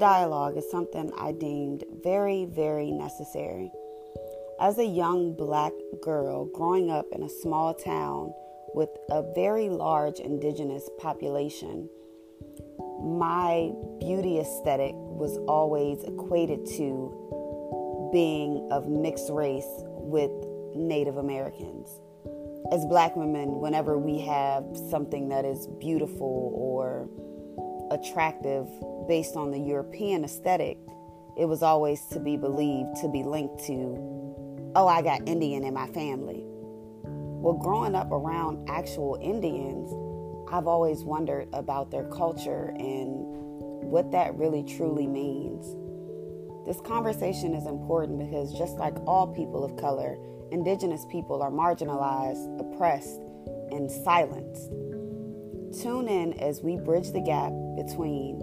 dialogue is something I deemed very, very necessary. As a young black girl growing up in a small town with a very large indigenous population, my beauty aesthetic was always equated to being of mixed race with Native Americans. As black women, whenever we have something that is beautiful or attractive based on the European aesthetic, it was always to be believed to be linked to, oh, I got Indian in my family. Well, growing up around actual Indians, I've always wondered about their culture and what that really truly means. This conversation is important because just like all people of color, indigenous people are marginalized, oppressed, and silenced. Tune in as we bridge the gap between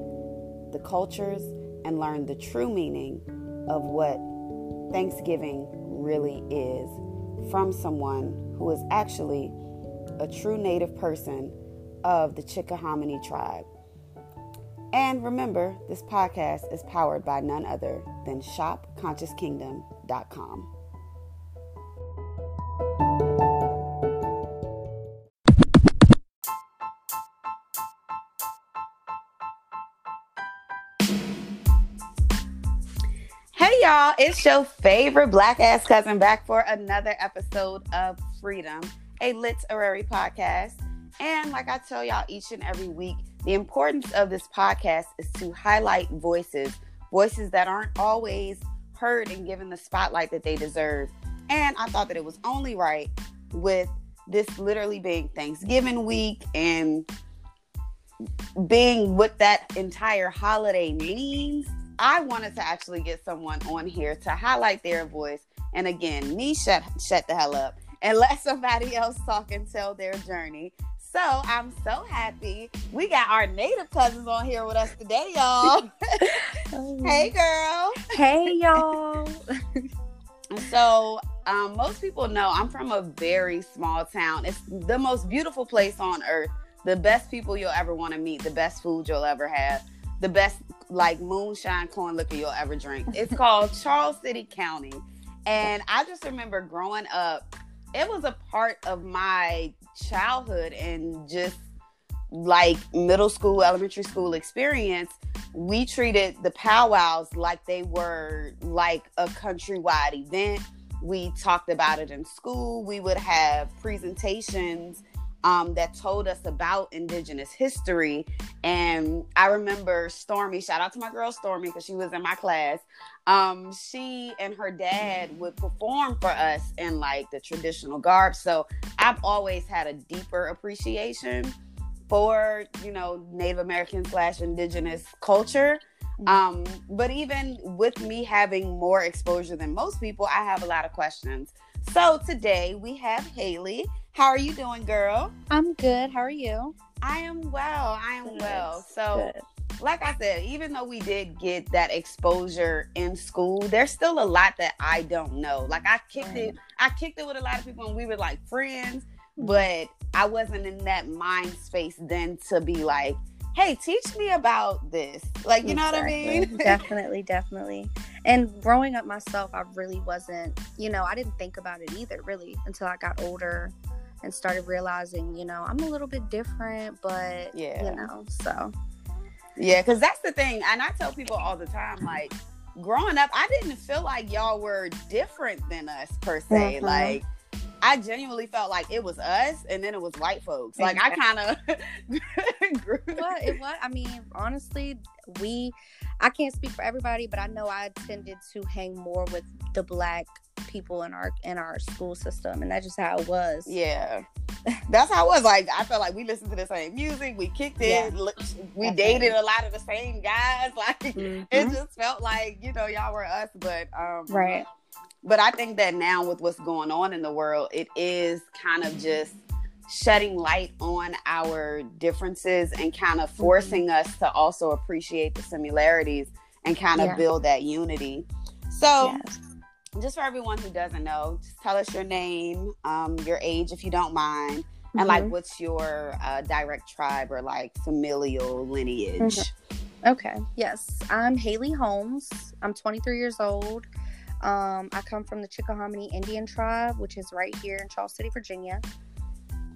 the cultures and learn the true meaning of what Thanksgiving really is from someone who is actually a true native person of the Chickahominy tribe. And remember, this podcast is powered by none other than shopconsciouskingdom.com. it's your favorite black ass cousin back for another episode of Freadom, a literary podcast. And like I tell y'all each and every week, the importance of this podcast is to highlight voices, voices that aren't always heard and given the spotlight that they deserve. And I thought that it was only right with this literally being Thanksgiving week and being what that entire holiday means. I wanted to actually get someone on here to highlight their voice. And again, me shut shut the hell up and let somebody else talk and tell their journey. So I'm so happy we got our native cousins on here with us today, y'all. hey, girl. Hey, y'all. so um, most people know I'm from a very small town. It's the most beautiful place on earth. The best people you'll ever want to meet. The best food you'll ever have. The best like moonshine corn liquor you'll ever drink. It's called Charles City County. And I just remember growing up, it was a part of my childhood and just like middle school, elementary school experience, we treated the powwows like they were like a countrywide event. We talked about it in school. We would have presentations um, that told us about Indigenous history. And I remember Stormy, shout out to my girl Stormy because she was in my class. Um, she and her dad would perform for us in like the traditional garb. So I've always had a deeper appreciation for, you know, Native American slash Indigenous culture. Mm-hmm. Um, but even with me having more exposure than most people, I have a lot of questions. So today we have Hailey. How are you doing, girl? I'm good. How are you? I am well. I am good. well. So, good. like I said, even though we did get that exposure in school, there's still a lot that I don't know. Like I kicked right. it, I kicked it with a lot of people, and we were like friends, mm-hmm. but I wasn't in that mind space then to be like, hey, teach me about this. Like, you know what I mean? definitely, definitely. And growing up myself, I really wasn't, you know, I didn't think about it either, really, until I got older and started realizing, you know, I'm a little bit different, but yeah, you know, so yeah, because that's the thing, and I tell people all the time, like growing up, I didn't feel like y'all were different than us per se, mm-hmm. like. I genuinely felt like it was us, and then it was white folks. Like I kind of. Grew. What it was? I mean, honestly, we. I can't speak for everybody, but I know I tended to hang more with the black people in our in our school system and that's just how it was yeah that's how it was like i felt like we listened to the same music we kicked it yeah. we dated a lot of the same guys like mm-hmm. it just felt like you know y'all were us but um right but i think that now with what's going on in the world it is kind of just shedding light on our differences and kind of forcing mm-hmm. us to also appreciate the similarities and kind of yeah. build that unity so yes just for everyone who doesn't know, just tell us your name, um, your age, if you don't mind, mm-hmm. and like mm-hmm. what's your uh, direct tribe or like familial lineage. Okay. Yes, I'm Hailey Holmes. I'm 23 years old. Um, I come from the Chickahominy Indian tribe, which is right here in Charles City, Virginia.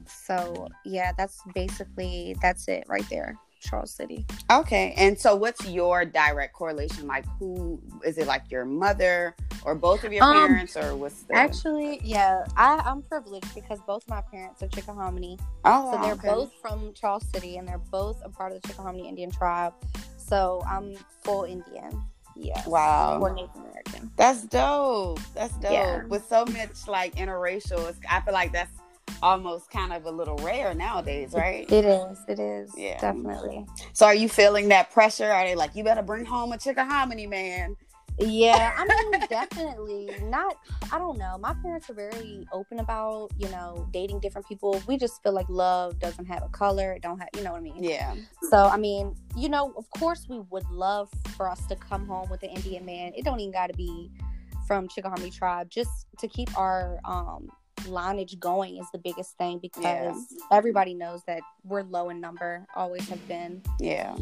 So yeah, that's basically that's it right there. Charles City. Okay. And so what's your direct correlation? Like who is it like your mother or both of your um, parents or what's the Actually, yeah. I, I'm privileged because both my parents are Chickahominy. Oh. So they're okay. both from Charles City and they're both a part of the Chickahominy Indian tribe. So I'm full Indian. Yes. Wow. Or Native American. That's dope. That's dope. Yeah. With so much like interracial, I feel like that's almost kind of a little rare nowadays, right? It is. It is. Yeah. Definitely. So are you feeling that pressure? Are they like, you better bring home a Chickahominy man? Yeah, I mean, definitely not. I don't know. My parents are very open about, you know, dating different people. We just feel like love doesn't have a color. It don't have, you know what I mean? Yeah. So, I mean, you know, of course, we would love for us to come home with an Indian man. It don't even got to be from Chickahominy tribe, just to keep our um lineage going is the biggest thing because yeah. everybody knows that we're low in number, always have been. Yeah.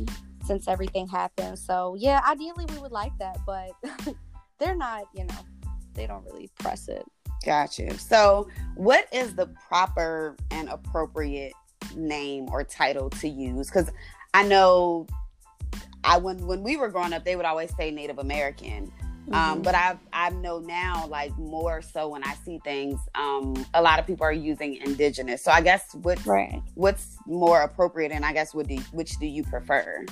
Since everything happened. So, yeah, ideally we would like that, but they're not, you know, they don't really press it. Gotcha. So, what is the proper and appropriate name or title to use? Because I know I when when we were growing up, they would always say Native American. Um, mm-hmm. Um, but I I know now, like more so when I see things, um, a lot of people are using indigenous. So I guess what's right. what's more appropriate, and I guess what do which do you prefer?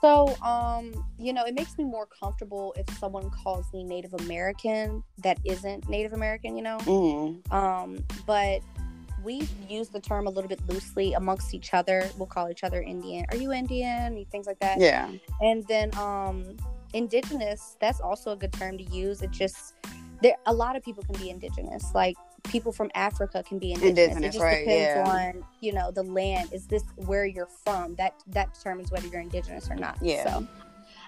So, um, you know, it makes me more comfortable if someone calls me Native American that isn't Native American, you know. Mm-hmm. Um, but we use the term a little bit loosely amongst each other. We'll call each other Indian. Are you Indian? Things like that. Yeah. And then, um, indigenous that's also a good term to use it just there a lot of people can be indigenous like people from africa can be indigenous, indigenous it just right, depends yeah. on you know the land. Is this where you're from? That that determines whether you're indigenous or not yeah. so.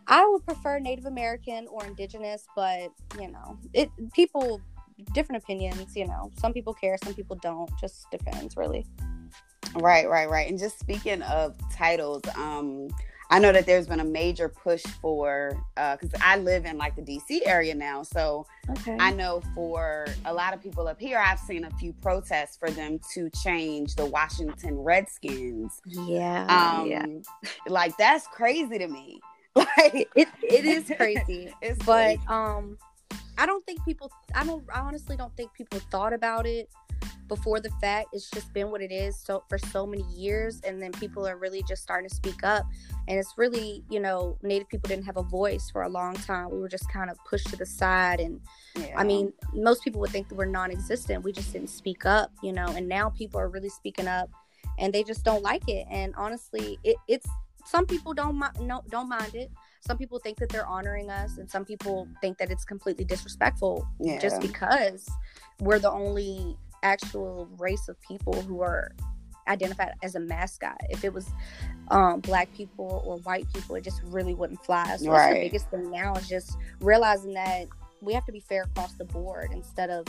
I would prefer native american or indigenous but you know it people different opinions you know. Some people care some people don't. Just depends really. Right right right. And just speaking of titles um I know that there's been a major push for because uh, I live in like the DC area now, so okay. I know for a lot of people up here, I've seen a few protests for them to change the Washington Redskins. Yeah, um, yeah. like that's crazy to me. Like it, it is crazy. it's but crazy. um, I don't think people. I don't. I honestly don't think people thought about it before the fact it's just been what it is so for so many years and then people are really just starting to speak up and it's really you know native people didn't have a voice for a long time we were just kind of pushed to the side and yeah. i mean most people would think that we're non-existent we just didn't speak up you know and now people are really speaking up and they just don't like it and honestly it, it's some people don't no, don't mind it some people think that they're honoring us and some people think that it's completely disrespectful yeah. just because we're the only actual race of people who are identified as a mascot. If it was um, black people or white people, it just really wouldn't fly. So right. the biggest thing now is just realizing that we have to be fair across the board instead of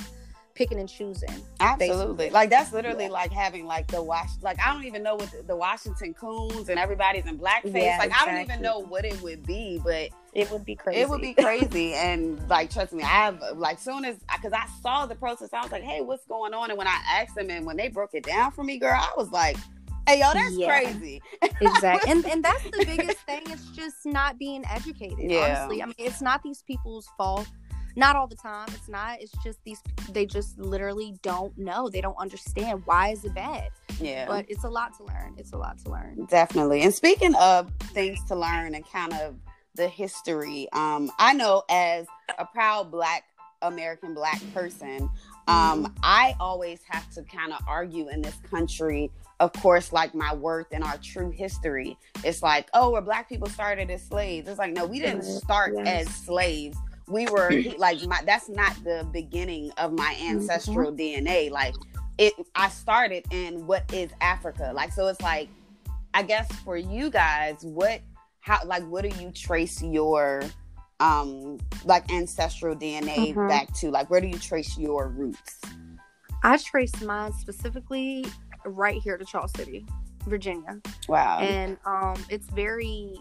picking and choosing. Absolutely. Basically. Like that's literally yeah. like having like the wash like I don't even know what the, the Washington coons and everybody's in blackface. Yeah, like exactly. I don't even know what it would be, but it would be crazy. It would be crazy. and like trust me, I have like soon as because I saw the protest, I was like, hey, what's going on? And when I asked them and when they broke it down for me, girl, I was like, hey yo that's yeah, crazy exactly and and that's the biggest thing it's just not being educated yeah. honestly i mean it's not these people's fault not all the time it's not it's just these they just literally don't know they don't understand why is it bad yeah but it's a lot to learn it's a lot to learn definitely and speaking of things to learn and kind of the history um i know as a proud black american black person um mm-hmm. i always have to kind of argue in this country of course, like my worth and our true history. It's like, oh, where black people started as slaves. It's like, no, we didn't start yes. as slaves we were like my that's not the beginning of my mm-hmm. ancestral mm-hmm. DNA. Like it I started in what is Africa. Like so it's like I guess for you guys, what how like what do you trace your um like ancestral DNA mm-hmm. back to? Like where do you trace your roots? I trace mine specifically right here to Charles City, Virginia. Wow. And um it's very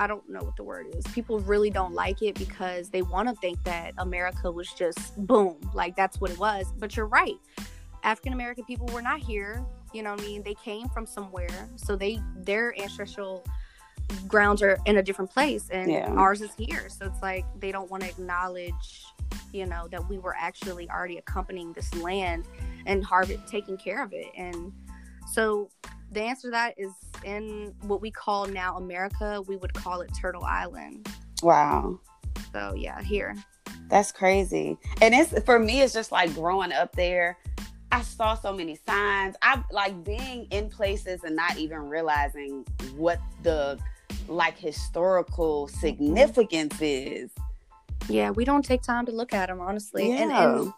I don't know what the word is. People really don't like it because they want to think that America was just boom, like that's what it was. But you're right. African American people were not here. You know what I mean? They came from somewhere. So they their ancestral grounds are in a different place and yeah. ours is here. So it's like they don't want to acknowledge, you know, that we were actually already accompanying this land and Harvard taking care of it. And so the answer to that is in what we call now America, we would call it Turtle Island. Wow. So yeah, here. That's crazy. And it's for me it's just like growing up there. I saw so many signs. I like being in places and not even realizing what the like historical mm-hmm. significance is. Yeah, we don't take time to look at them honestly. Yeah. And, and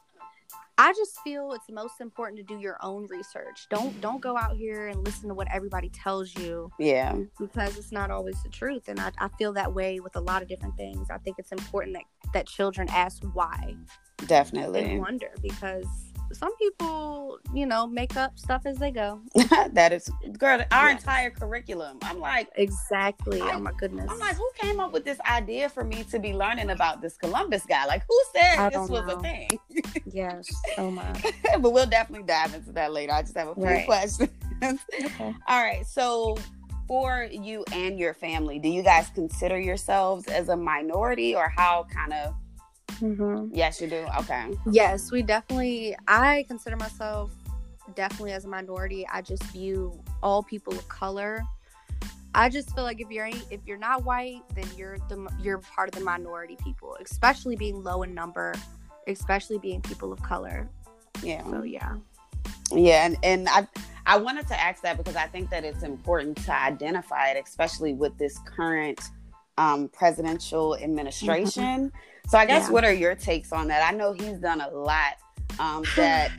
I just feel it's most important to do your own research. Don't don't go out here and listen to what everybody tells you. Yeah. Because it's not always the truth. And I, I feel that way with a lot of different things. I think it's important that, that children ask why. Definitely. And wonder because some people, you know, make up stuff as they go. that is, girl, our yes. entire curriculum. I'm like, exactly. I, oh my goodness. I'm like, who came up with this idea for me to be learning about this Columbus guy? Like, who said I this was know. a thing? yes. Oh my. but we'll definitely dive into that later. I just have a few right. questions. okay. All right. So, for you and your family, do you guys consider yourselves as a minority, or how kind of Mm-hmm. Yes, you do. Okay. Yes, we definitely. I consider myself definitely as a minority. I just view all people of color. I just feel like if you're if you're not white, then you're the you're part of the minority people, especially being low in number, especially being people of color. Yeah. So yeah. Yeah, and and I I wanted to ask that because I think that it's important to identify it, especially with this current um, presidential administration. Mm-hmm so I guess yeah. what are your takes on that? I know he's done a lot um, that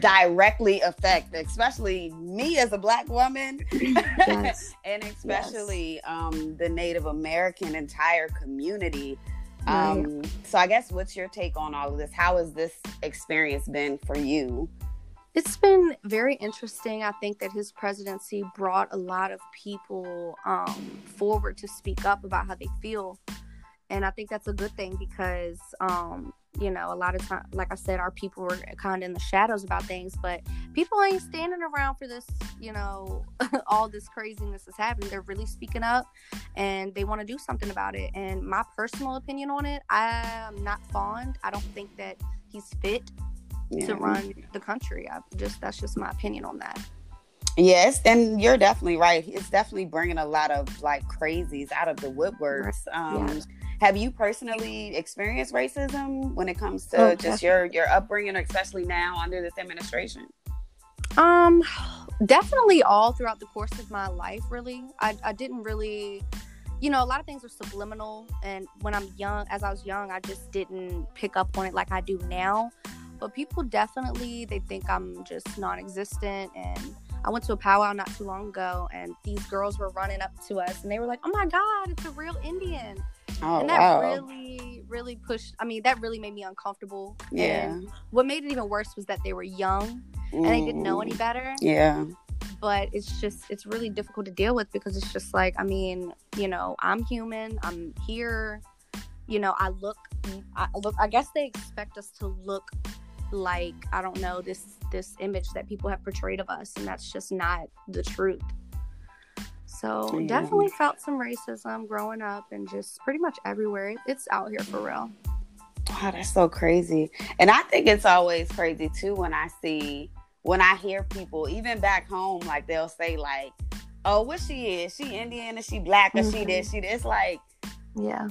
directly affect, especially me as a black woman, yes. and especially yes. um, the Native American entire community. Um, right. So I guess what's your take on all of this? How has this experience been for you? It's been very interesting. I think that his presidency brought a lot of people um, forward to speak up about how they feel and I think that's a good thing because um, you know a lot of time like I said our people were kind of in the shadows about things but people ain't standing around for this you know all this craziness is happening they're really speaking up and they want to do something about it and my personal opinion on it I'm not fond I don't think that he's fit yeah. to run the country I just that's just my opinion on that Yes, and you're definitely right. It's definitely bringing a lot of like crazies out of the woodworks. Um, yeah. Have you personally experienced racism when it comes to oh, just your your upbringing, especially now under this administration? Um, definitely all throughout the course of my life. Really, I I didn't really you know, a lot of things are subliminal. And when I'm young, as I was young, I just didn't pick up on it like I do now. But people definitely, they think I'm just non existent. And I went to a powwow not too long ago, and these girls were running up to us and they were like, oh my God, it's a real Indian. Oh, and that wow. really, really pushed. I mean, that really made me uncomfortable. Yeah. And what made it even worse was that they were young mm. and they didn't know any better. Yeah. But it's just, it's really difficult to deal with because it's just like, I mean, you know, I'm human. I'm here. You know, I look, I look. I guess they expect us to look like I don't know this this image that people have portrayed of us, and that's just not the truth. So yeah. definitely felt some racism growing up and just pretty much everywhere. It's out here for real. Wow, that's so crazy. And I think it's always crazy too when I see when I hear people, even back home, like they'll say like, "Oh, what she is? She Indian? Is she black? Or mm-hmm. she this? She this?" It's like, yeah,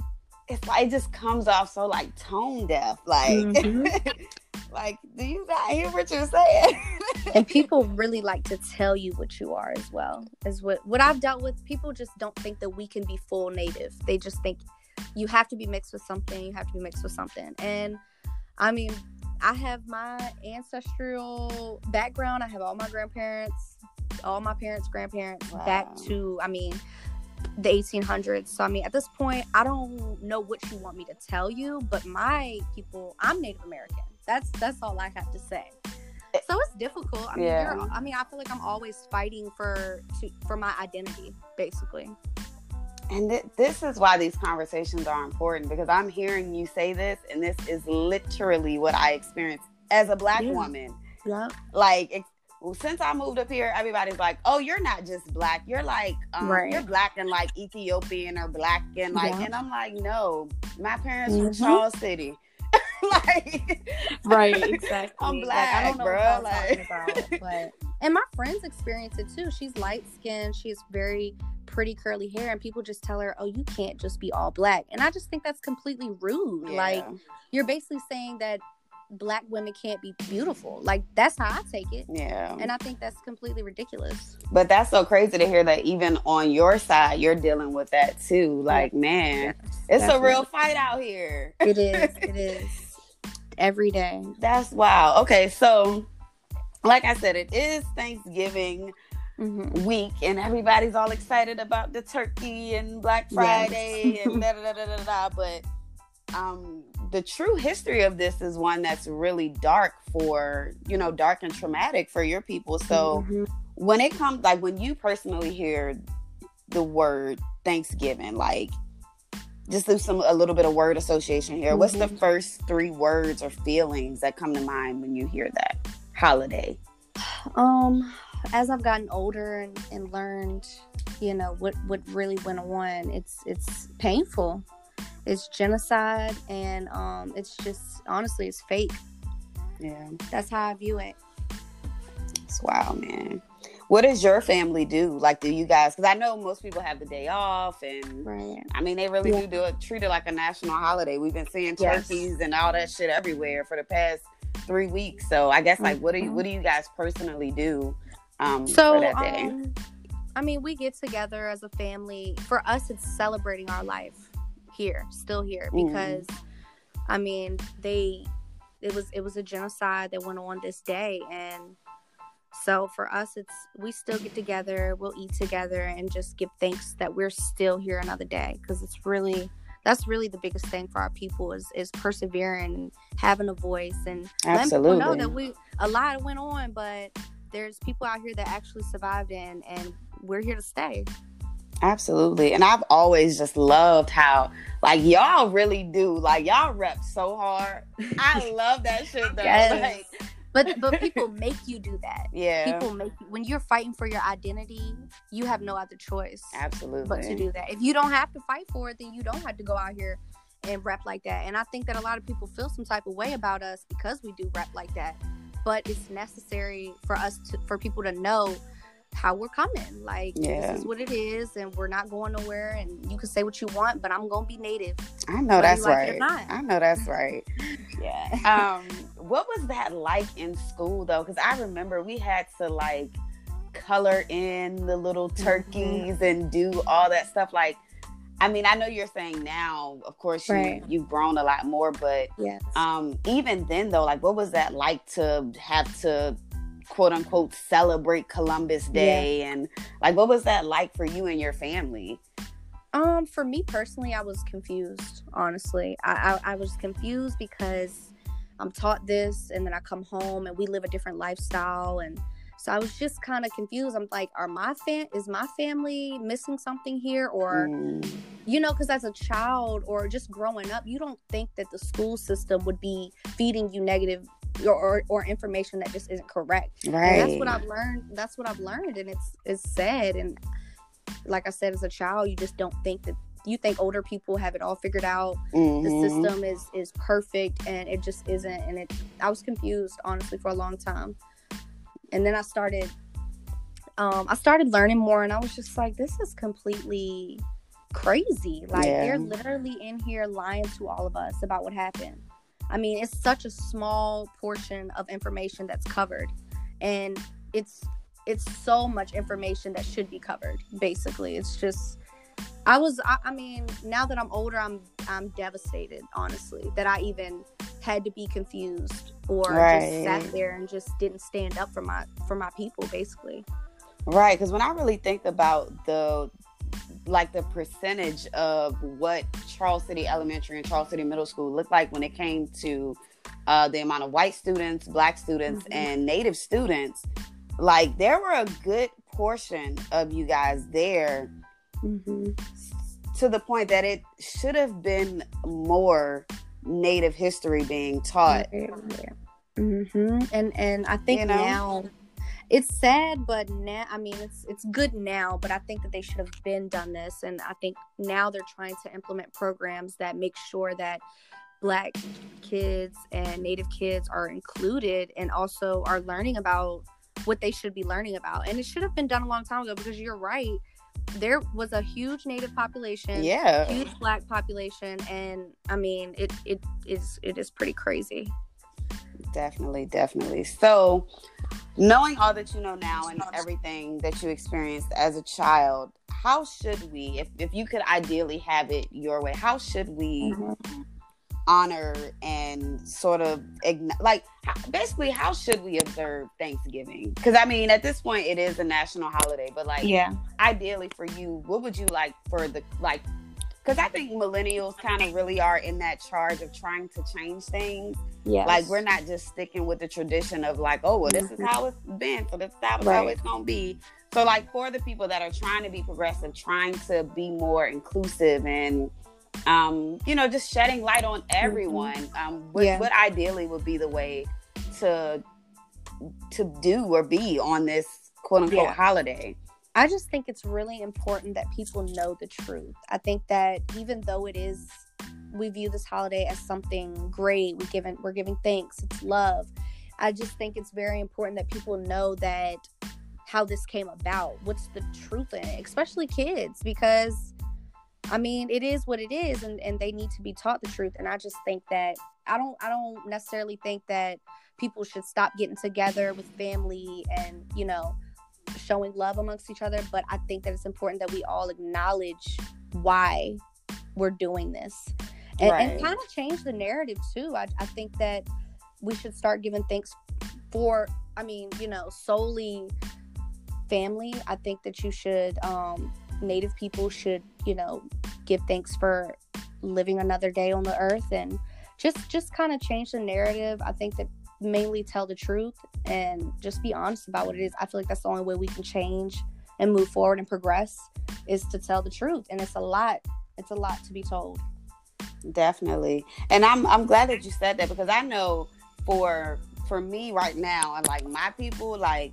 it's like it just comes off so like tone deaf. Like, mm-hmm. Like, do you not hear what you're saying? and people really like to tell you what you are as well. Is what what I've dealt with. People just don't think that we can be full native. They just think you have to be mixed with something. You have to be mixed with something. And I mean, I have my ancestral background. I have all my grandparents, all my parents' grandparents wow. back to. I mean, the 1800s. So I mean, at this point, I don't know what you want me to tell you, but my people, I'm Native American. That's that's all I have to say. So it's difficult. I mean, I mean, I feel like I'm always fighting for to for my identity, basically. and th- this is why these conversations are important because I'm hearing you say this, and this is literally what I experienced as a black yeah. woman. Yeah. Like, well, since I moved up here, everybody's like, "Oh, you're not just black. You're like, um, right. you're black and like Ethiopian or black and like." Yeah. And I'm like, "No, my parents mm-hmm. from Charles City." like, right, exactly. I'm black, like, I don't know bro. Like, about, but and my friends experience it too. She's light skinned. She's very pretty curly hair, and people just tell her, "Oh, you can't just be all black." And I just think that's completely rude. Yeah. Like you're basically saying that black women can't be beautiful. Like that's how I take it. Yeah. And I think that's completely ridiculous. But that's so crazy to hear that even on your side you're dealing with that too. Like, man, yes, it's definitely. a real fight out here. It is. It is. Every day. That's wow. Okay, so like I said, it is Thanksgiving mm-hmm. week, and everybody's all excited about the turkey and Black Friday yes. and da da da da da. But um, the true history of this is one that's really dark for you know, dark and traumatic for your people. So mm-hmm. when it comes, like when you personally hear the word Thanksgiving, like just do some a little bit of word association here. Mm-hmm. What's the mm-hmm. first three words or feelings that come to mind when you hear that? holiday? Um, as I've gotten older and, and learned, you know, what what really went on, it's it's painful. It's genocide and um it's just honestly it's fake. Yeah. That's how I view it. It's wild, man. What does your family do? Like, do you guys? Because I know most people have the day off, and right. I mean, they really yeah. do do it, treat it like a national holiday. We've been seeing turkeys yes. and all that shit everywhere for the past three weeks. So I guess like what do you what do you guys personally do um so, for that day? Um, I mean, we get together as a family. For us, it's celebrating our life here, still here, because mm. I mean, they it was it was a genocide that went on this day, and so for us, it's we still get together, we'll eat together, and just give thanks that we're still here another day, because it's really that's really the biggest thing for our people is is persevering and having a voice and Absolutely. letting people know that we a lot went on, but there's people out here that actually survived and and we're here to stay. Absolutely. And I've always just loved how like y'all really do. Like y'all rep so hard. I love that shit though. Yes. Like but but people make you do that yeah people make you, when you're fighting for your identity you have no other choice absolutely but to do that if you don't have to fight for it then you don't have to go out here and rep like that and i think that a lot of people feel some type of way about us because we do rep like that but it's necessary for us to for people to know how we're coming. Like yeah. this is what it is, and we're not going nowhere. And you can say what you want, but I'm gonna be native. I know that's right. I know that's right. yeah. Um, what was that like in school though? Because I remember we had to like color in the little turkeys mm-hmm. and do all that stuff. Like, I mean, I know you're saying now, of course, right. you, you've grown a lot more, but yes. um, even then though, like, what was that like to have to quote unquote celebrate Columbus Day yeah. and like what was that like for you and your family? Um, for me personally, I was confused. Honestly, I, I, I was confused because I'm taught this and then I come home and we live a different lifestyle and so I was just kind of confused. I'm like, are my fam is my family missing something here or mm. you know, cuz as a child or just growing up, you don't think that the school system would be feeding you negative or, or, or information that just isn't correct. Right. And that's what I've learned. That's what I've learned and it's it's sad and like I said as a child, you just don't think that you think older people have it all figured out mm-hmm. the system is is perfect and it just isn't and it i was confused honestly for a long time and then i started um i started learning more and i was just like this is completely crazy like yeah. they're literally in here lying to all of us about what happened i mean it's such a small portion of information that's covered and it's it's so much information that should be covered basically it's just I was I, I, mean, now that I'm older, I'm I'm devastated, honestly, that I even had to be confused or right. just sat there and just didn't stand up for my for my people basically. Right, cuz when I really think about the like the percentage of what Charles City Elementary and Charles City Middle School looked like when it came to uh, the amount of white students, black students, mm-hmm. and native students, like there were a good portion of you guys there mm-hmm. to the point that it should have been more native history being taught. Yeah. Mm-hmm. And and I think you know? now it's sad, but now I mean it's it's good now, but I think that they should have been done this, and I think now they're trying to implement programs that make sure that black kids and native kids are included and also are learning about what they should be learning about and it should have been done a long time ago because you're right there was a huge native population yeah. huge black population and i mean it it is it is pretty crazy definitely definitely. So knowing all that you know now and everything that you experienced as a child how should we if, if you could ideally have it your way how should we mm-hmm. honor and sort of like basically how should we observe thanksgiving? Because i mean at this point it is a national holiday but like yeah. ideally for you what would you like for the like because i think millennials kind of really are in that charge of trying to change things yeah like we're not just sticking with the tradition of like oh well this mm-hmm. is how it's been so this is how, right. how it's gonna be so like for the people that are trying to be progressive trying to be more inclusive and um, you know, just shedding light on mm-hmm. everyone. Um, what, yeah. what ideally would be the way to to do or be on this quote unquote yeah. holiday? I just think it's really important that people know the truth. I think that even though it is we view this holiday as something great, we given we're giving thanks, it's love. I just think it's very important that people know that how this came about, what's the truth in it, especially kids, because I mean, it is what it is, and, and they need to be taught the truth. And I just think that I don't I don't necessarily think that people should stop getting together with family and you know showing love amongst each other. But I think that it's important that we all acknowledge why we're doing this and, right. and kind of change the narrative too. I, I think that we should start giving thanks for I mean, you know, solely family. I think that you should um native people should you know give thanks for living another day on the earth and just just kind of change the narrative i think that mainly tell the truth and just be honest about what it is i feel like that's the only way we can change and move forward and progress is to tell the truth and it's a lot it's a lot to be told definitely and i'm i'm glad that you said that because i know for for me right now and like my people like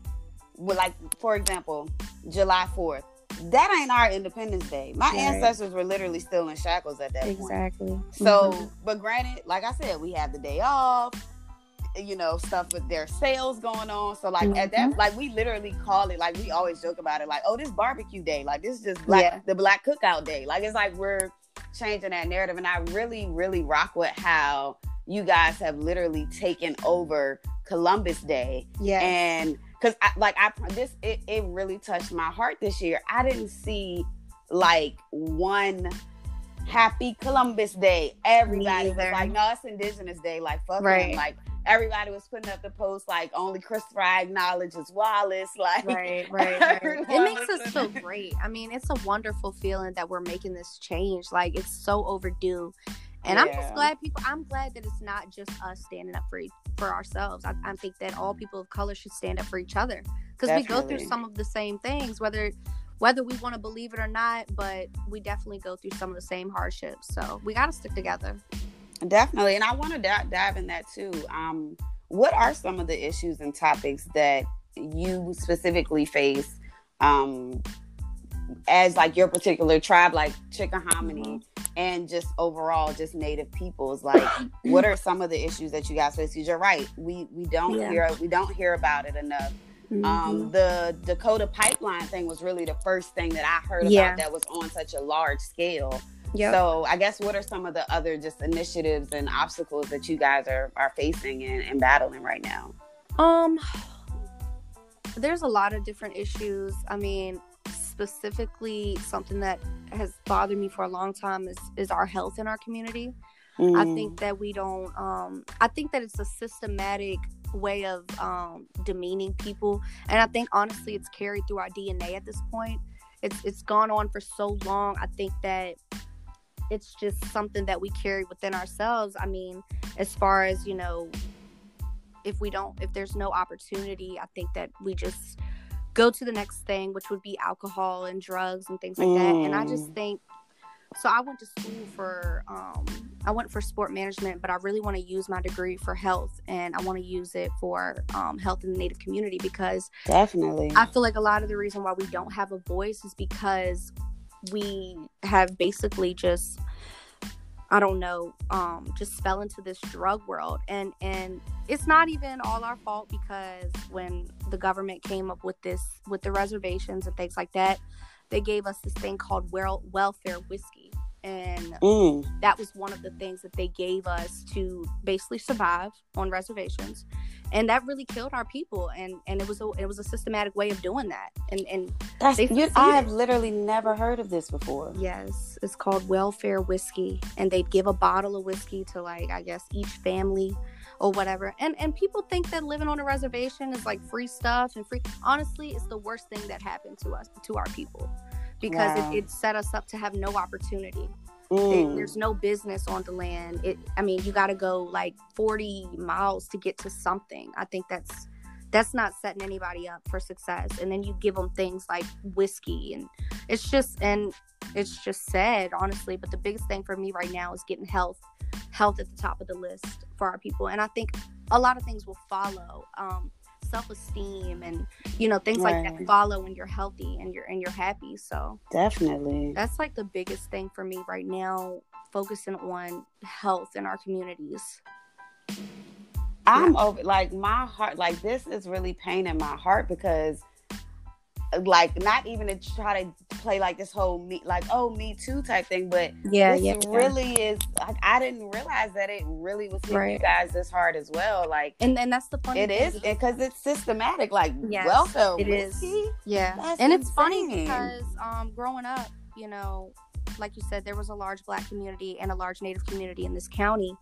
like for example july 4th that ain't our Independence Day. My right. ancestors were literally still in shackles at that exactly. point. Exactly. So, mm-hmm. but granted, like I said, we have the day off. You know, stuff with their sales going on. So, like mm-hmm. at that, mm-hmm. like we literally call it, like we always joke about it, like, oh, this barbecue day, like this is just black, yeah. the black cookout day. Like it's like we're changing that narrative, and I really, really rock with how you guys have literally taken over Columbus Day. Yeah. And because I, like I this it, it really touched my heart this year. I didn't see like one happy Columbus Day. Everybody was like, no, it's Indigenous Day. Like fuck right. Them. Like everybody was putting up the post like only Christopher acknowledges Wallace. Like right, right, right. It makes us feel great. I mean, it's a wonderful feeling that we're making this change. Like it's so overdue. And yeah. I'm just glad people. I'm glad that it's not just us standing up for for ourselves. I, I think that all people of color should stand up for each other because we go through some of the same things, whether whether we want to believe it or not. But we definitely go through some of the same hardships. So we got to stick together. Definitely, and I want to d- dive in that too. Um, what are some of the issues and topics that you specifically face um, as like your particular tribe, like Chickahominy, mm-hmm. and just overall, just Native peoples. Like, what are some of the issues that you guys face? Because you're right, we we don't yeah. hear we don't hear about it enough. Um, mm-hmm. Um, the Dakota pipeline thing was really the first thing that I heard yeah. about that was on such a large scale. So I guess what are some of the other just initiatives and obstacles that you guys are are facing and, and battling right now? Um there's a lot of different issues. I mean, specifically something that has bothered me for a long time is is our health in our community. Mm. I think that we don't um I think that it's a systematic way of um demeaning people and I think honestly it's carried through our DNA at this point. It's it's gone on for so long. I think that it's just something that we carry within ourselves. I mean, as far as, you know, if we don't if there's no opportunity, I think that we just go to the next thing, which would be alcohol and drugs and things like mm. that. And I just mm. think so I went to school for um, I went for sport management, but I really want to use my degree for health, and I want to use it for um, health in the Native community because definitely I feel like a lot of the reason why we don't have a voice is because we have basically just I don't know, um, just fell into this drug world, and and it's not even all our fault because when the government came up with this with the reservations and things like that, they gave us this thing called wel- welfare whiskey. And mm. that was one of the things that they gave us to basically survive on reservations and that really killed our people and and it was a it was a systematic way of doing that and and That's, you, i have literally never heard of this before yes it's called welfare whiskey and they'd give a bottle of whiskey to like i guess each family or whatever. And and people think that living on a reservation is like free stuff and free. Honestly, it's the worst thing that happened to us to our people because wow. it, it, set us up to have no opportunity. Mm. there's no business on the land. It I mean, you got to go like 40 miles to get to something. I think that's that's not setting anybody up for success. And then you give them things like whiskey and it's just and it's just sad honestly, but the biggest thing for me right now is getting health health at the top of the list for our people. And I think a lot of things will follow. Um, self-esteem and you know things right. like that follow when you're healthy and you're and you're happy so definitely that's like the biggest thing for me right now focusing on health in our communities i'm yeah. over like my heart like this is really pain in my heart because like not even to try to play like this whole me like oh me too type thing but yeah this yeah. really is like i didn't realize that it really was hitting right. you guys this hard as well like and and that's the funny it is because it's systematic like yes, welfare it is. Yeah. That's and insane. it's funny because um growing up you know like you said there was a large black community and a large native community in this county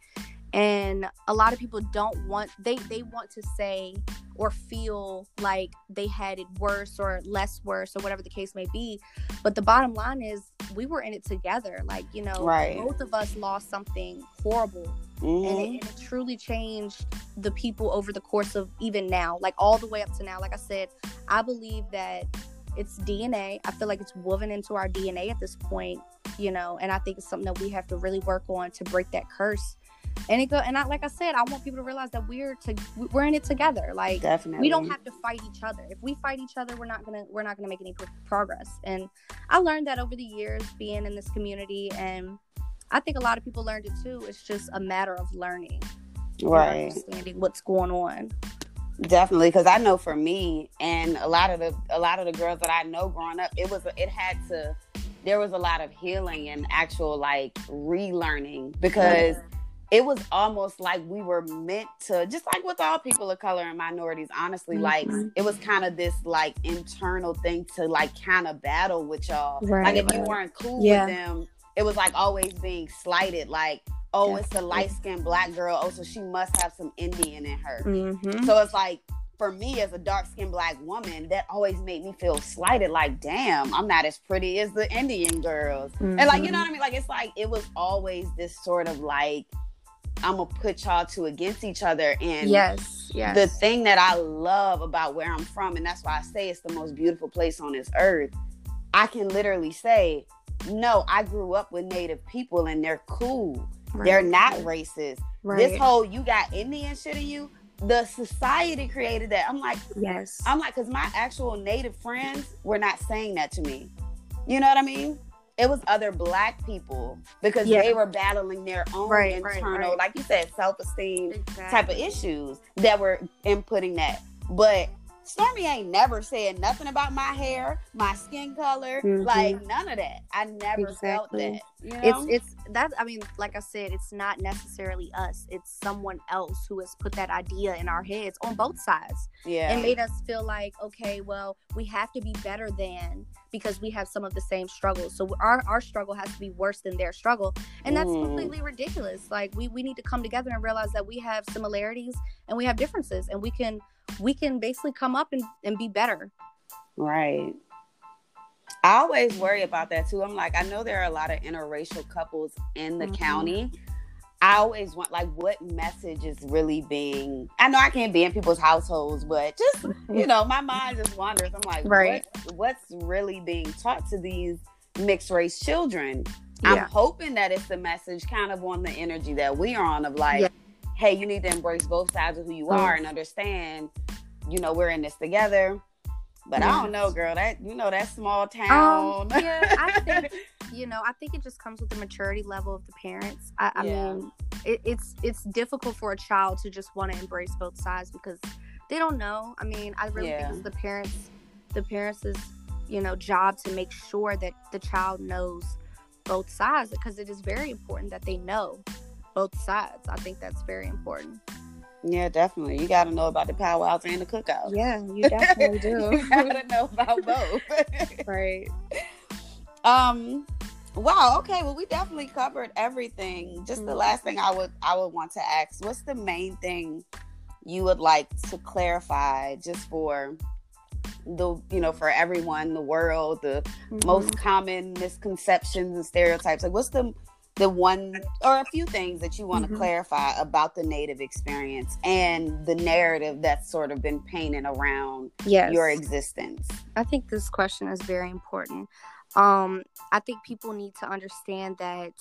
and a lot of people don't want they they want to say or feel like they had it worse or less worse or whatever the case may be but the bottom line is we were in it together like you know right. both of us lost something horrible mm-hmm. and, it, mm-hmm. and, it, truly changed the people over the course of even now like all the way up to now like i said i believe that it's dna i feel like it's woven into our dna at this point you know and i think it's something that we have to really work on to break that curse and it go and I, like I said, I want people to realize that we're to we're in it together. Like definitely, we don't have to fight each other. If we fight each other, we're not gonna we're not gonna make any progress. And I learned that over the years being in this community, and I think a lot of people learned it too. It's just a matter of learning, right? Understanding what's going on. Definitely, because I know for me and a lot of the a lot of the girls that I know growing up, it was it had to there was a lot of healing and actual like relearning because. It was almost like we were meant to just like with all people of color and minorities honestly mm-hmm. like it was kind of this like internal thing to like kind of battle with y'all right, like if right. you weren't cool yeah. with them it was like always being slighted like oh yeah. it's a light-skinned black girl oh so she must have some indian in her mm-hmm. so it's like for me as a dark-skinned black woman that always made me feel slighted like damn i'm not as pretty as the indian girls mm-hmm. and like you know what i mean like it's like it was always this sort of like I'm gonna put y'all two against each other. And yes, yes. The thing that I love about where I'm from, and that's why I say it's the most beautiful place on this earth. I can literally say, no, I grew up with Native people, and they're cool. Right. They're not racist. Right. This whole you got Indian shit in you. The society created that. I'm like, yes. I'm like, because my actual Native friends were not saying that to me. You know what I mean? It was other black people because yeah. they were battling their own right, internal, right, right. like you said, self esteem exactly. type of issues that were inputting that. But Stormy ain't never said nothing about my hair, my skin color, mm-hmm. like none of that. I never exactly. felt that. You know? It's it's that I mean, like I said, it's not necessarily us. It's someone else who has put that idea in our heads on both sides. Yeah. And made us feel like, okay, well, we have to be better than because we have some of the same struggles. So our, our struggle has to be worse than their struggle. And that's mm. completely ridiculous. Like we, we need to come together and realize that we have similarities and we have differences and we can we can basically come up and, and be better. Right. I always worry about that too. I'm like, I know there are a lot of interracial couples in the mm-hmm. county. I always want like what message is really being I know I can't be in people's households, but just you know, my mind just wanders. I'm like, right. what's really being taught to these mixed race children? yeah. I'm hoping that it's the message kind of on the energy that we are on of like, yeah. Hey, you need to embrace both sides of who you are and understand, you know, we're in this together. But I don't know, girl. That you know, that small um, town. Um, yeah, I think you know, I think it just comes with the maturity level of the parents. I, I yeah. mean, it, it's it's difficult for a child to just want to embrace both sides because they don't know. I mean, I really yeah. think it's the parents, the parents' you know job to make sure that the child knows both sides because it is very important that they know both sides. I think that's very important. Yeah, definitely. You got to know about the powwows and the cookouts. Yeah, you definitely do. you got to know about both. right. Um. Wow. Okay. Well, we definitely covered everything. Just mm-hmm. the last thing I would I would want to ask: What's the main thing you would like to clarify, just for the you know for everyone, the world, the mm-hmm. most common misconceptions and stereotypes? Like, what's the the one or a few things that you want to mm-hmm. clarify about the native experience and the narrative that's sort of been painted around yes. your existence i think this question is very important um, i think people need to understand that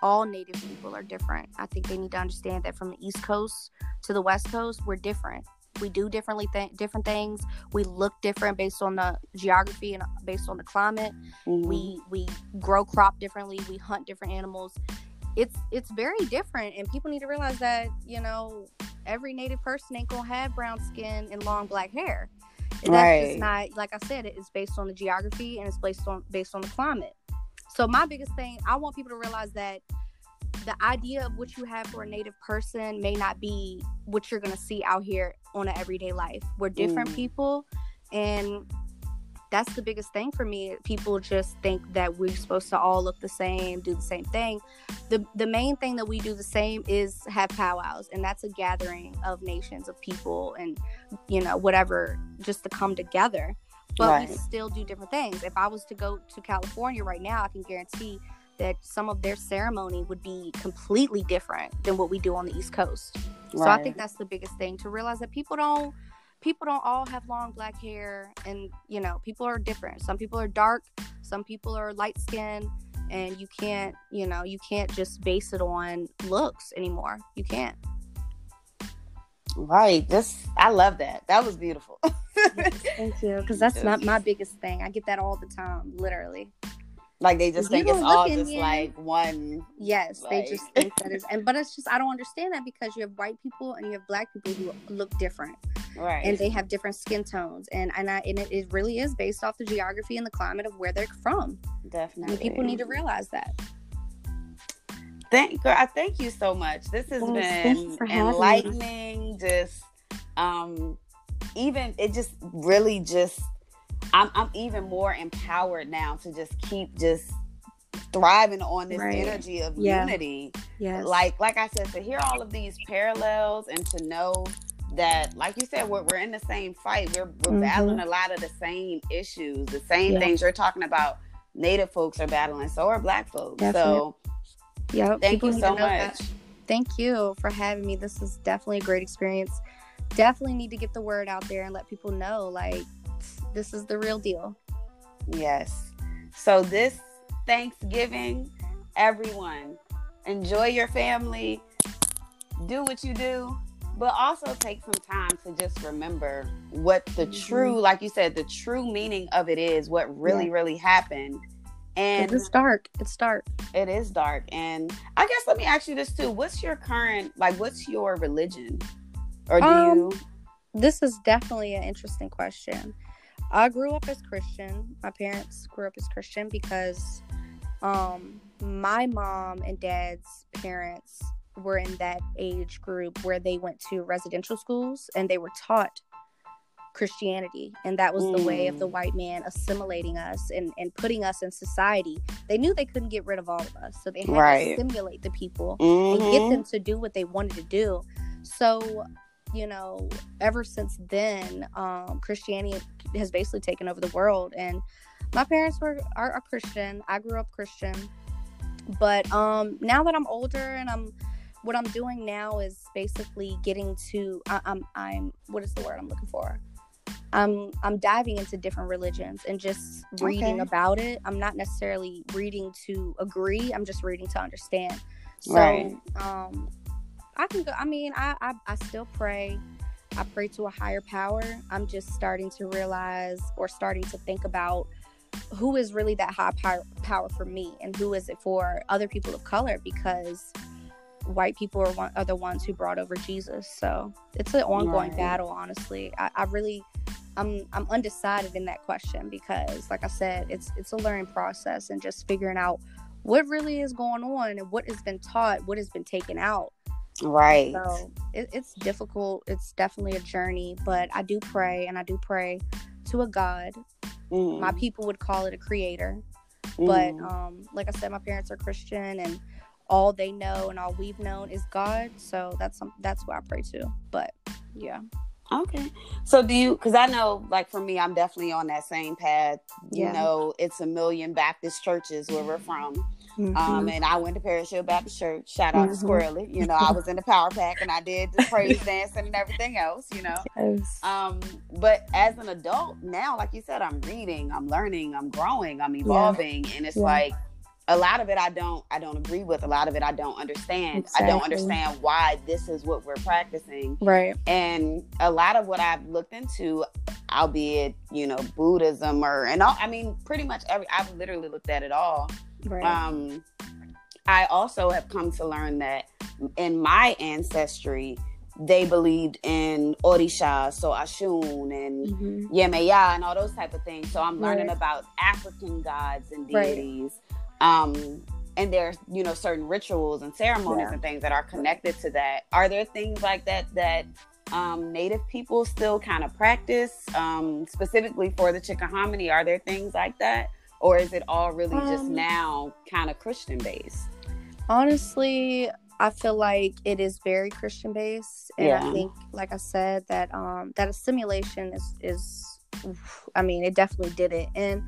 all native people are different i think they need to understand that from the east coast to the west coast we're different we do differently th- different things. We look different based on the geography and based on the climate. Mm-hmm. we we grow crop differently. We hunt different animals. It's it's very different and people need to realize that you know every native person ain't gonna have brown skin and long black hair. And that's right. just not like i said it is based on the geography and it's based on based on the climate. So my biggest thing i want people to realize that the idea of what you have for a native person may not be what you're going to see out here on an everyday life. We're different mm. people and that's the biggest thing for me. People just think that we're supposed to all look the same, do the same thing. The the main thing that we do the same is have powwows and that's a gathering of nations of people and you know whatever just to come together. But right. we still do different things. If I was to go to California right now, I can guarantee that some of their ceremony would be completely different than what we do on the East Coast. Right. So I think that's the biggest thing to realize that people don't people don't all have long black hair and you know, people are different. Some people are dark, some people are light skinned and you can't, you know, you can't just base it on looks anymore. You can't. Right. This I love that. That was beautiful. yes, thank you. Because that's not my biggest thing. I get that all the time, literally. Like they just think it's all just like one. Yes, like... they just think that is, and but it's just I don't understand that because you have white people and you have black people who look different, right? And they have different skin tones, and and I, and it, it really is based off the geography and the climate of where they're from. Definitely, and people need to realize that. Thank girl, I thank you so much. This has yes, been enlightening. Just um, even it just really just I'm, I'm even more empowered now to just keep just thriving on this right. energy of yeah. unity. Yes. Like like I said, to hear all of these parallels and to know that, like you said, we're, we're in the same fight. We're, we're mm-hmm. battling a lot of the same issues, the same yeah. things you're talking about. Native folks are battling, so are Black folks. Definitely. So, yeah, thank you so much. That. Thank you for having me. This is definitely a great experience. Definitely need to get the word out there and let people know, like this is the real deal. Yes. So this Thanksgiving, everyone, enjoy your family, do what you do, but also take some time to just remember what the mm-hmm. true, like you said, the true meaning of it is, what really, yeah. really happened. And it's dark. It's dark. It is dark. And I guess let me ask you this too. What's your current like what's your religion? Or do um, you this is definitely an interesting question. I grew up as Christian. My parents grew up as Christian because um, my mom and dad's parents were in that age group where they went to residential schools and they were taught Christianity. And that was mm. the way of the mm. white man assimilating us and, and putting us in society. They knew they couldn't get rid of all of us. So they had right. to simulate the people mm-hmm. and get mm-hmm. them to do what they wanted to do. So you know, ever since then, um, Christianity has basically taken over the world. And my parents were are, are Christian. I grew up Christian, but um, now that I'm older and I'm what I'm doing now is basically getting to I, I'm I'm what is the word I'm looking for? I'm I'm diving into different religions and just reading okay. about it. I'm not necessarily reading to agree. I'm just reading to understand. So right. um I can go I mean I, I I still pray. I pray to a higher power. I'm just starting to realize or starting to think about who is really that high power, power for me and who is it for other people of color because white people are, one, are the ones who brought over Jesus. So it's an ongoing right. battle, honestly. I, I really I'm I'm undecided in that question because like I said, it's it's a learning process and just figuring out what really is going on and what has been taught, what has been taken out. Right. So it, it's difficult. It's definitely a journey, but I do pray and I do pray to a God. Mm. My people would call it a creator. Mm. But um, like I said, my parents are Christian and all they know and all we've known is God. So that's some, that's what I pray to. But yeah. Okay. So do you cuz I know like for me I'm definitely on that same path. Yeah. You know, it's a million Baptist churches where we're from. Mm-hmm. Um, and I went to Parish Hill Baptist Church. Shout out mm-hmm. to Squirrely. You know, I was in the Power Pack and I did the praise dancing and everything else. You know. Yes. Um, but as an adult now, like you said, I'm reading, I'm learning, I'm growing, I'm evolving, yeah. and it's yeah. like a lot of it I don't I don't agree with. A lot of it I don't understand. Exactly. I don't understand why this is what we're practicing. Right. And a lot of what I've looked into, albeit you know Buddhism or and all, I mean pretty much every I've literally looked at it all. Right. Um, I also have come to learn that in my ancestry, they believed in Orisha, so Oshun and mm-hmm. Yemaya and all those type of things. So I'm learning right. about African gods and deities. Right um and there's you know certain rituals and ceremonies yeah. and things that are connected to that are there things like that that um, native people still kind of practice um, specifically for the chickahominy are there things like that or is it all really um, just now kind of christian based honestly i feel like it is very christian based and yeah. i think like i said that um that assimilation is is i mean it definitely did it and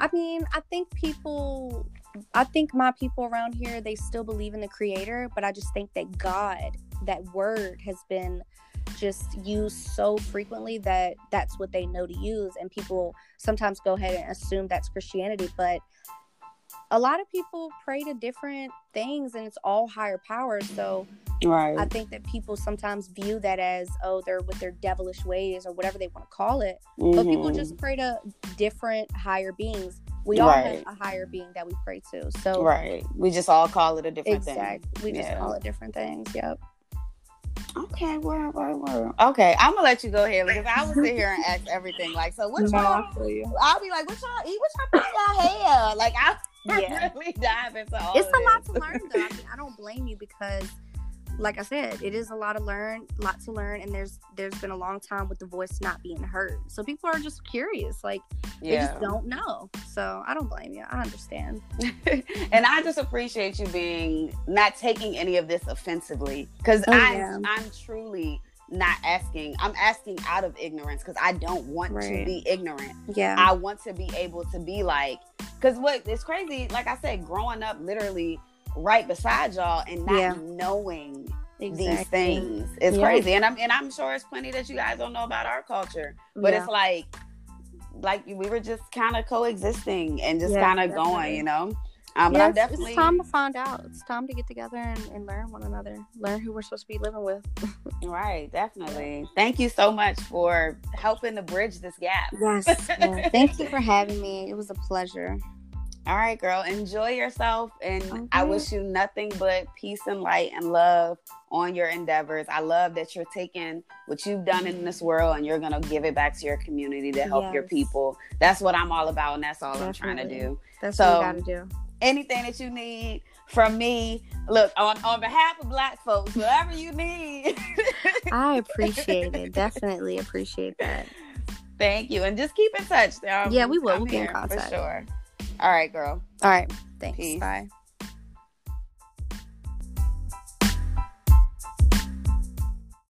I mean, I think people, I think my people around here, they still believe in the creator, but I just think that God, that word has been just used so frequently that that's what they know to use. And people sometimes go ahead and assume that's Christianity, but a lot of people pray to different things and it's all higher power. So Right. I think that people sometimes view that as, oh, they're with their devilish ways or whatever they want to call it. Mm-hmm. But people just mm-hmm. pray to different higher beings. We all right. have a higher being that we pray to. So Right. We just all call it a different exactly. thing. We just yeah. call it different things. Yep. Okay, word, word, word. Okay, I'm gonna let you go ahead because I will sit here and ask everything. Like, so what y'all? I'll be like, what y'all eat? What y'all put y'all hair? Like, I yeah. really dive into all. It's a lot to learn, though. I mean, I don't blame you because like I said, it is a lot to learn, lot to learn, and there's there's been a long time with the voice not being heard. So people are just curious, like yeah. they just don't know. So I don't blame you. I understand. and I just appreciate you being not taking any of this offensively because oh, I yeah. I'm truly not asking. I'm asking out of ignorance because I don't want right. to be ignorant. Yeah. I want to be able to be like because what is crazy, like I said, growing up literally right beside y'all and not yeah. knowing exactly. these things. It's yeah. crazy. And I'm and I'm sure it's plenty that you guys don't know about our culture. But yeah. it's like like we were just kind of coexisting and just kind of going, you know. Um, but I'm definitely it's time to find out. It's time to get together and, and learn one another, learn who we're supposed to be living with. right, definitely. Thank you so much for helping to bridge this gap. Yes, yeah. thank you for having me. It was a pleasure. All right, girl. Enjoy yourself. And okay. I wish you nothing but peace and light and love on your endeavors. I love that you're taking what you've done in this world and you're going to give it back to your community to help yes. your people. That's what I'm all about. And that's all Definitely. I'm trying to do. That's so, what you got to do. Anything that you need from me, look, on, on behalf of Black folks, whatever you need. I appreciate it. Definitely appreciate that. Thank you. And just keep in touch. Um, yeah, we will. We'll be in contact. For sure. All right, girl. All right. Thanks. Peace. Bye.